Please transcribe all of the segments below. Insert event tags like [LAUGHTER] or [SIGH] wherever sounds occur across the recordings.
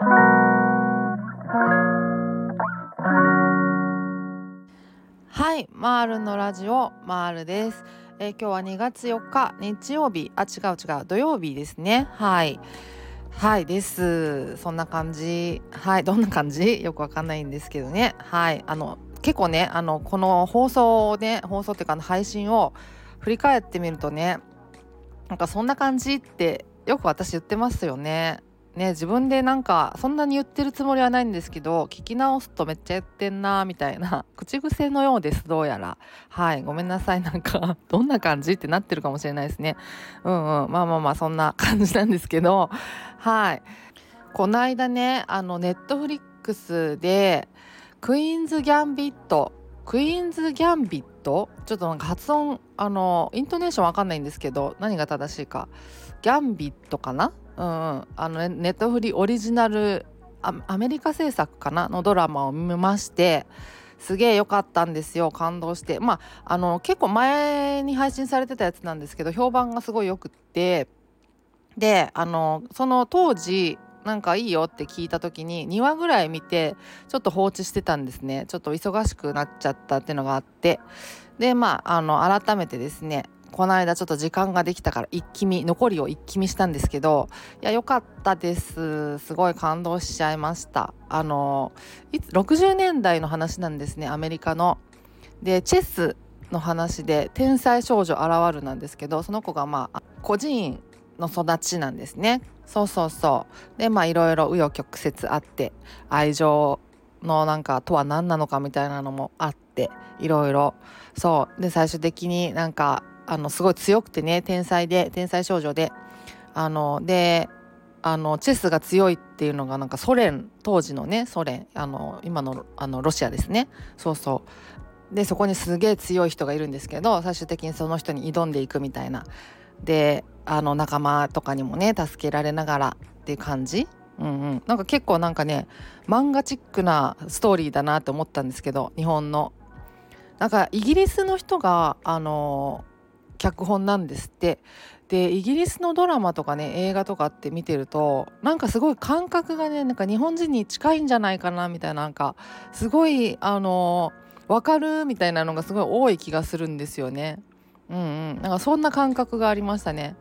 はいマールのラジオマールです、えー今日は2月4日日曜日。あ違う違う。土曜日ですね。はい。はいです。そんな感じ。はいどんな感じ？よくわかんないんですけどね。はい。あの結構ねあのこの放送をね放送っていうかあの配信を振り返ってみるとねなんかそんな感じってよく私言ってますよね。ね自分でなんかそんなに言ってるつもりはないんですけど聞き直すとめっちゃ言ってんなみたいな [LAUGHS] 口癖のようですどうやら。はいごめんなさいなんか [LAUGHS] どんな感じってなってるかもしれないですね。うんうんまあまあまあそんな感じなんですけど。はい。この間ねあのネットフリックスでクイーンズ・ギャンビットクイーンズ・ギャンビット？ちょっとなんか発音あのイントネーションわかんないんですけど何が正しいか。ギャンビットかな？うんあのネットフリオリジナルアアメリカ制作かな？のドラマを見ましてすげえ良かったんですよ。感動して。まああの結構前に配信されてたやつなんですけど評判がすごいよくって。であのその当時なんかいいよって聞いた時に2話ぐらい見てちょっと放置してたんですね。ちょっと忙しくなっちゃったっていうのがあって。でまああの改めてですねこの間ちょっと時間ができたから一気見残りを一気見したんですけどいや良かったです。すごい感動しちゃいました。あのいつ60年代の話なんですねアメリカの。でチェスの話で天才少女現るなんですけどその子がまあ孤児院の育ちなんですね。そうそうそう。でまあいろいろ紆余曲折あって愛情のなんかとは何なのかみたいなのもあっていろいろ。そう。で最終的になんかあのすごい強くてね天才で天才少女で。あのであのチェスが強いっていうのがなんかソ連当時のねソ連あの今のあのロシアですね。そうそう。でそこにすげえ強い人がいるんですけど最終的にその人に挑んでいくみたいな。であの仲間とかにもね助けられながらっていう感じ。うんうん、なんか結構なんかね漫画チックなストーリーだなって思ったんですけど日本の。なんかイギリスの人があの脚本なんですって。でイギリスのドラマとかね映画とかって見てるとなんかすごい感覚がねなんか日本人に近いんじゃないかなみたいななんかすごいあの分かるみたいなのがすごい多い気がするんですよね。うんうん、なんかそんな感覚がありましたね。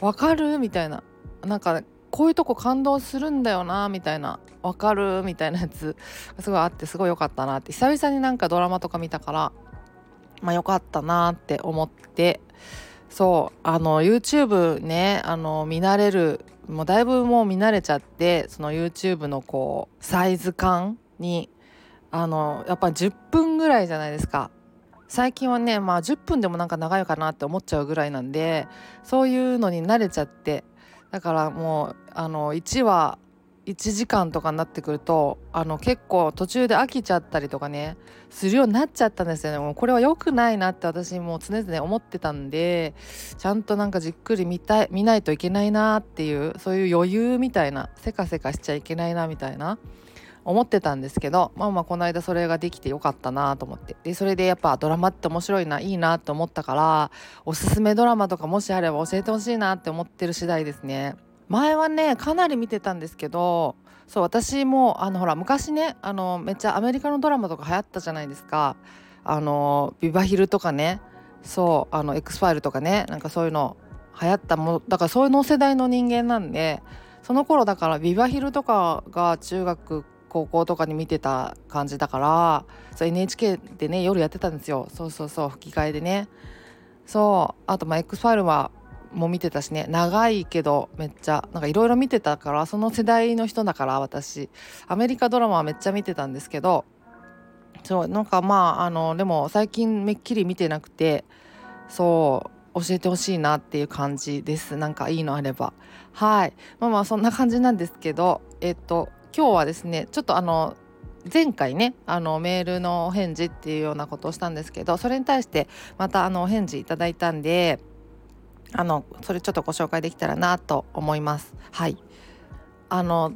分かるみたいな。なんかこういうとこ感動するんだよなみたいな。分かるみたいなやつ。すごいあってすごい良かったなって。久々になんかドラマとか見たからまあ良かったなって思って。そうあの YouTube ねあの見慣れるもうだいぶもう見慣れちゃってその YouTube のこうサイズ感にあのやっぱ10分ぐらいじゃないですか。最近はねまあ10分でもなんか長いかなって思っちゃうぐらいなんでそういうのに慣れちゃってだからもうあの1話1時間とかになってくるとあの結構途中で飽きちゃったりとかねするようになっちゃったんですよね。もうこれは良くないなって私も常々思ってたんでちゃんとなんかじっくり見たい見ないといけないなっていうそういう余裕みたいなせかせかしちゃいけないなみたいな思ってたんですけどまあまあこの間それができてよかったなと思って。でそれでやっぱドラマって面白いないいなと思ったからおすすめドラマとかもしあれば教えてほしいなって思ってる次第ですね。前はねかなり見てたんですけどそう私もあのほら昔ねあのめっちゃアメリカのドラマとか流行ったじゃないですか。あのビバヒルとかねそうあの X ファイルとかねなんかそういうの流行ったものだからそういうの世代の人間なんでその頃だからビバヒルとかが中学高校とかに見てた感じだからそう NHK でね夜やってたんですよ。そうそうそう吹き替えでね。そうあとまあ X ファイルはも見てたしね長いけどめっちゃなんかいろいろ見てたからその世代の人だから私。アメリカドラマはめっちゃ見てたんですけどそうなんかまああのでも最近めっきり見てなくてそう教えてほしいなっていう感じです。なんかいいのあれば。はい。まあまあそんな感じなんですけどえっと今日はですねちょっとあの前回ねあのメールのお返事っていうようなことをしたんですけどそれに対してまたあのお返事いただいたんであのそれちょっとご紹介できたらなと思います。はいあの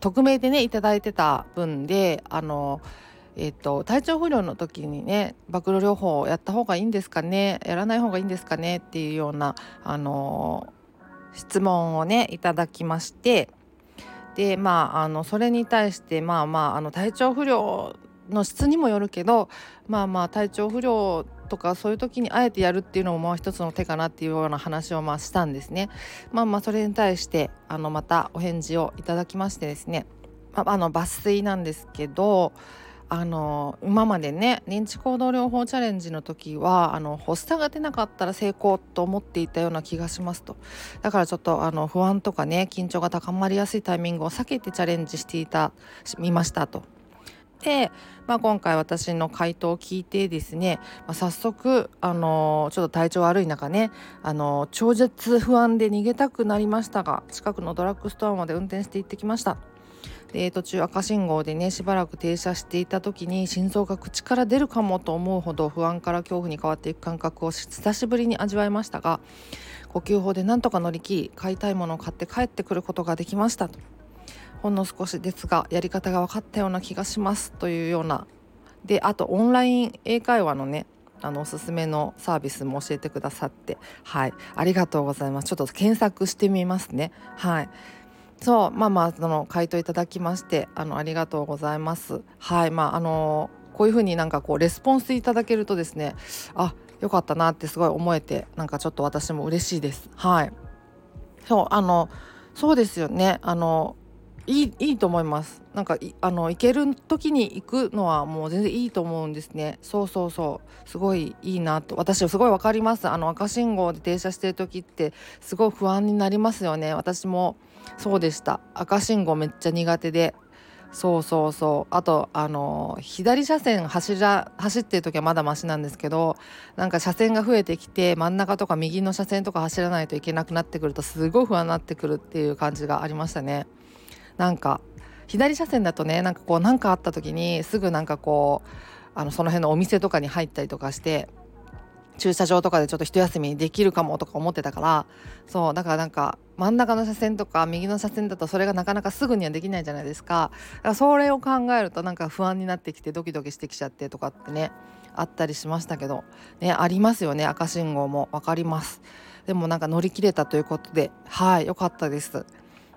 匿名でねいただいてた分であのえっと体調不良の時にね暴露療法をやった方がいいんですかねやらない方がいいんですかねっていうようなあの質問をねいただきましてでまああのそれに対してまあまああの体調不良の質にもよるけどまあまあ体調不良とかそういう時にあえてやるっていうのもまあ一つの手かなっていうような話をまあしたんですね。まあまあそれに対してあのまたお返事をいただきましてですね、まあ、あの抜粋なんですけどあの今までね認知行動療法チャレンジの時はあの発作が出なかったら成功と思っていたような気がしますとだからちょっとあの不安とかね緊張が高まりやすいタイミングを避けてチャレンジしていたみましたと。で、まあ、今回私の回答を聞いてですね、まあ、早速、あのちょっと体調悪い中ね、あの超絶不安で逃げたくなりましたが近くのドラッグストアまで運転して行ってきました。で途中赤信号でねしばらく停車していた時に心臓が口から出るかもと思うほど不安から恐怖に変わっていく感覚を久しぶりに味わいましたが呼吸法でなんとか乗り切り買いたいものを買って帰ってくることができましたとほんの少しですがやり方が分かったような気がしますというような。であとオンライン英会話のねあのおすすめのサービスも教えてくださって。はい。ありがとうございます。ちょっと検索してみますね。はい。そうまあまあその回答いただきましてあのありがとうございます。はい。まああのこういうふうになんかこうレスポンスいただけるとですねあよかったなってすごい思えてなんかちょっと私も嬉しいです。はい。そうあのそうですよね。あのいいいいと思います。なんかあの行ける時に行くのはもう全然いいと思うんですね。そうそうそう。すごいいいなと。私すごい分かります。あの赤信号で停車してる時ってすごい不安になりますよね。私もそうでした。赤信号めっちゃ苦手で。そうそうそう。あとあの左車線走ら走ってる時はまだマシなんですけどなんか車線が増えてきて真ん中とか右の車線とか走らないといけなくなってくるとすごい不安になってくるっていう感じがありましたね。なんか左車線だとねなんかこう何かあった時にすぐなんかこうあのその辺のお店とかに入ったりとかして駐車場とかでちょっと一休みできるかもとか思ってたからそうだからなんか真ん中の車線とか右の車線だとそれがなかなかすぐにはできないじゃないですか。だからそれを考えるとなんか不安になってきてドキドキしてきちゃってとかってねあったりしましたけどねありますよね赤信号も。分かります。でもなんか乗り切れたということではい良かったです。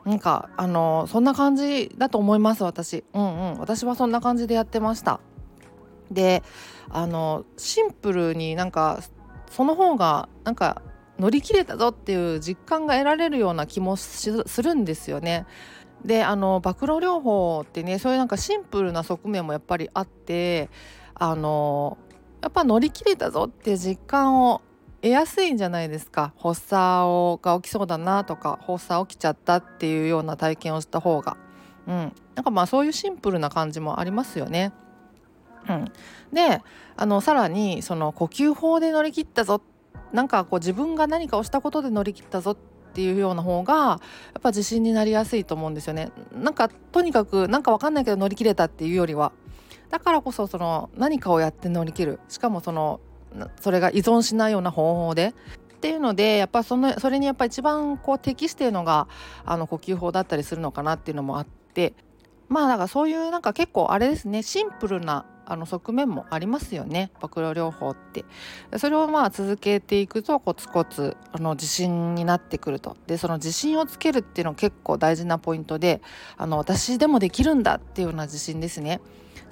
なんかあのそんな感じだと思います私。うんうん。私はそんな感じでやってました。であのシンプルになんかその方がなんか乗り切れたぞっていう実感が得られるような気もするんですよね。であの暴露療法ってねそういうなんかシンプルな側面もやっぱりあってあのやっぱ乗り切れたぞって実感を得やすいんじゃないですか。発作が起きそうだなとか発作起きちゃったっていうような体験をした方が、うん、なんかまあそういうシンプルな感じもありますよね。うん、であのさらにその呼吸法で乗り切ったぞ。なんかこう自分が何かをしたことで乗り切ったぞっていうような方がやっぱ自信になりやすいと思うんですよね。なんかとにかくなんかわかんないけど乗り切れたっていうよりは。だからこそその何かをやって乗り切る。しかもそのそれが依存しないような方法で。っていうのでやっぱそのそれにやっぱ一番こう適しているのがあの呼吸法だったりするのかなっていうのもあって。まあだからそういうなんか結構あれですね。シンプルなあの側面もありますよね。暴露療法って。それをまあ続けていくとコツコツあの自信になってくると。でその自信をつけるっていうのは結構大事なポイントであの私でもできるんだっていうような自信ですね。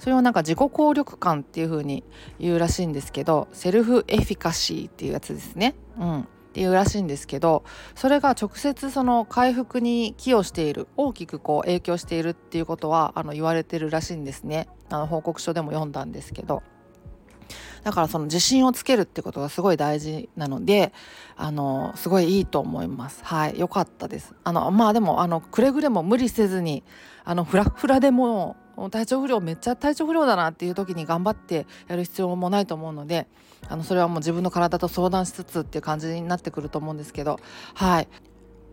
それをなんか自己効力感っていう風に言うらしいんですけどセルフエフィカシーっていうやつですね。うん。っていうらしいんですけどそれが直接その回復に寄与している大きくこう影響しているっていうことはあの言われてるらしいんですね。あの報告書でも読んだんですけど。だからその自信をつけるってことがすごい大事なのであのすごいいいと思います。はい。良かったです。あのまあでもあのくれぐれも無理せずにあのフラフラでも体調不良めっちゃ体調不良だなっていう時に頑張ってやる必要もないと思うのであのそれはもう自分の体と相談しつつっていう感じになってくると思うんですけどはい。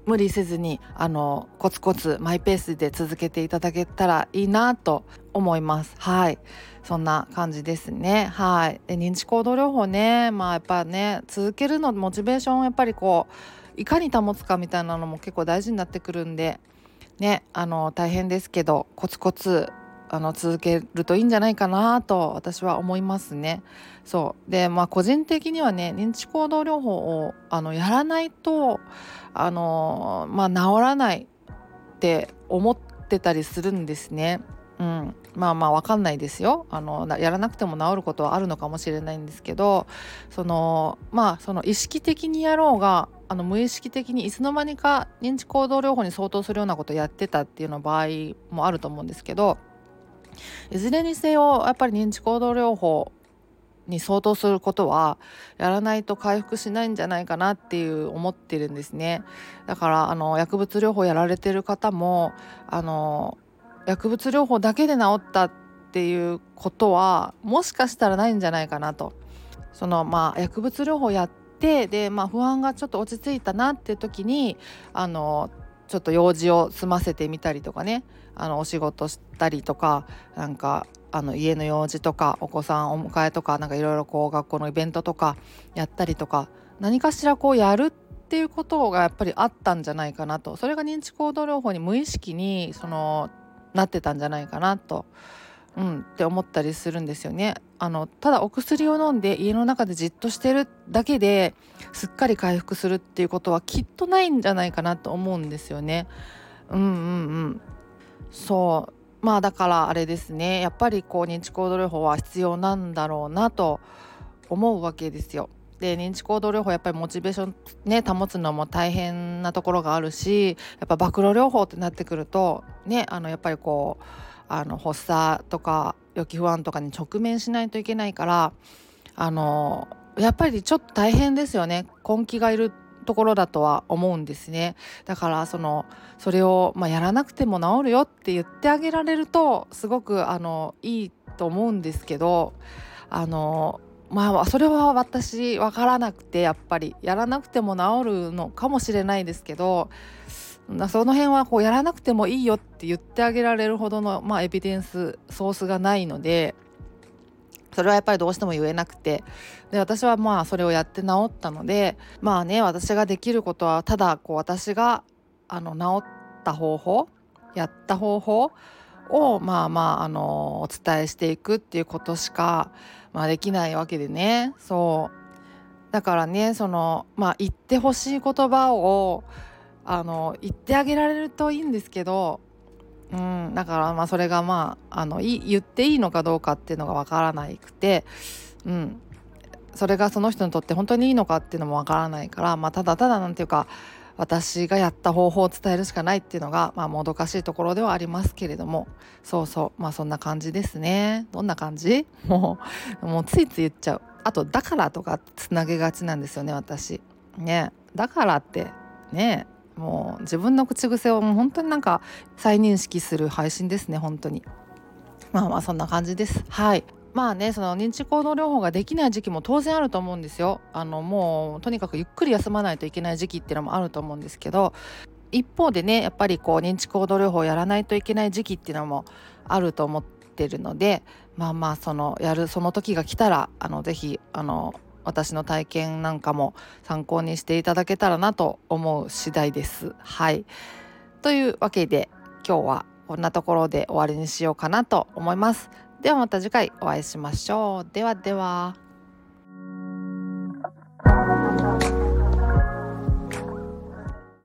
無理せずにあのコツコツマイペースで続けていただけたらいいなと思います。はい。そんな感じですね。はい。で認知行動療法ね。まあやっぱね続けるのモチベーションやっぱりこういかに保つかみたいなのも結構大事になってくるんでねあの大変ですけどコツコツあの続けるといいんじゃないかなと私は思いますね。そうでまあ個人的にはね認知行動療法をあのやらないとあのまあ治らないって思ってたりするんですね。うん、まあまあ分かんないですよあのやらなくても治ることはあるのかもしれないんですけどそのまあその意識的にやろうがあの無意識的にいつの間にか認知行動療法に相当するようなことをやってたっていうの場合もあると思うんですけどいずれにせよやっぱり認知行動療法に相当することはやらないと回復しないんじゃないかなっていう思ってるんですね。だからあの薬物療法やられてる方もあの薬物療法だけで治ったっていうことはもしかしたらないんじゃないかなと。そのまあ薬物療法やってで、まあ、不安がちょっと落ち着いたなっていう時にあのちょっと用事を済ませてみたりとかね。あのお仕事したりとかなんかあの家の用事とかお子さんお迎えとかなんかいろいろこう学校のイベントとかやったりとか何かしらこうやるっていうことがやっぱりあったんじゃないかなと。それが認知行動療法に無意識にそのなってたんじゃないかなと、うん、って思ったりするんですよね。あのただお薬を飲んで家の中でじっとしてるだけですっかり回復するっていうことはきっとないんじゃないかなと思うんですよね。うんうんうんそうまあだからあれですねやっぱりこう認知行動療法は必要なんだろうなと思うわけですよ。で認知行動療法やっぱりモチベーションね保つのも大変なところがあるしやっぱ暴露療法ってなってくるとねあのやっぱりこうあの発作とか予期不安とかに直面しないといけないからあのやっぱりちょっと大変ですよね。根気がいるところだとは思うんですね。だからそのそれを、まあ、やらなくても治るよって言ってあげられるとすごくあのいいと思うんですけどあのまあそれは私分からなくてやっぱりやらなくても治るのかもしれないですけどその辺はこうやらなくてもいいよって言ってあげられるほどの、まあ、エビデンスソースがないのでそれはやっぱりどうしても言えなくて。で私はまあそれをやって治ったのでまあね私ができることはただこう私があの治った方法やった方法をまあまああのお伝えしていくっていうことしか、まあ、できないわけでね。そう。だからねそのまあ言ってほしい言葉をあの言ってあげられるといいんですけど、うん、だからまあそれがまああの言っていいのかどうかっていうのが分からなくて、うん、それがその人にとって本当にいいのかっていうのも分からないから、まあ、ただただなんていうか私がやった方法を伝えるしかないっていうのが、まあ、もどかしいところではありますけれどもそうそうまあそんな感じですね。どんな感じ？[LAUGHS] もうもうついつい言っちゃう。あと「だから」とかつなげがちなんですよね私。ね。だからってね。もう自分の口癖をもう本当になんか再認識する配信ですね本当に。まあまあそんな感じです。はい。まあねその認知行動療法ができない時期も当然あると思うんですよ。あのもうとにかくゆっくり休まないといけない時期っていうのもあると思うんですけど一方でねやっぱりこう認知行動療法をやらないといけない時期っていうのもあると思ってるのでまあまあそのやるその時が来たらあのぜひあの私の体験なんかも参考にしていただけたらなと思う次第です。はいというわけで今日はこんなところで終わりにしようかなと思います。ではまた次回お会いしましょう。ではでは。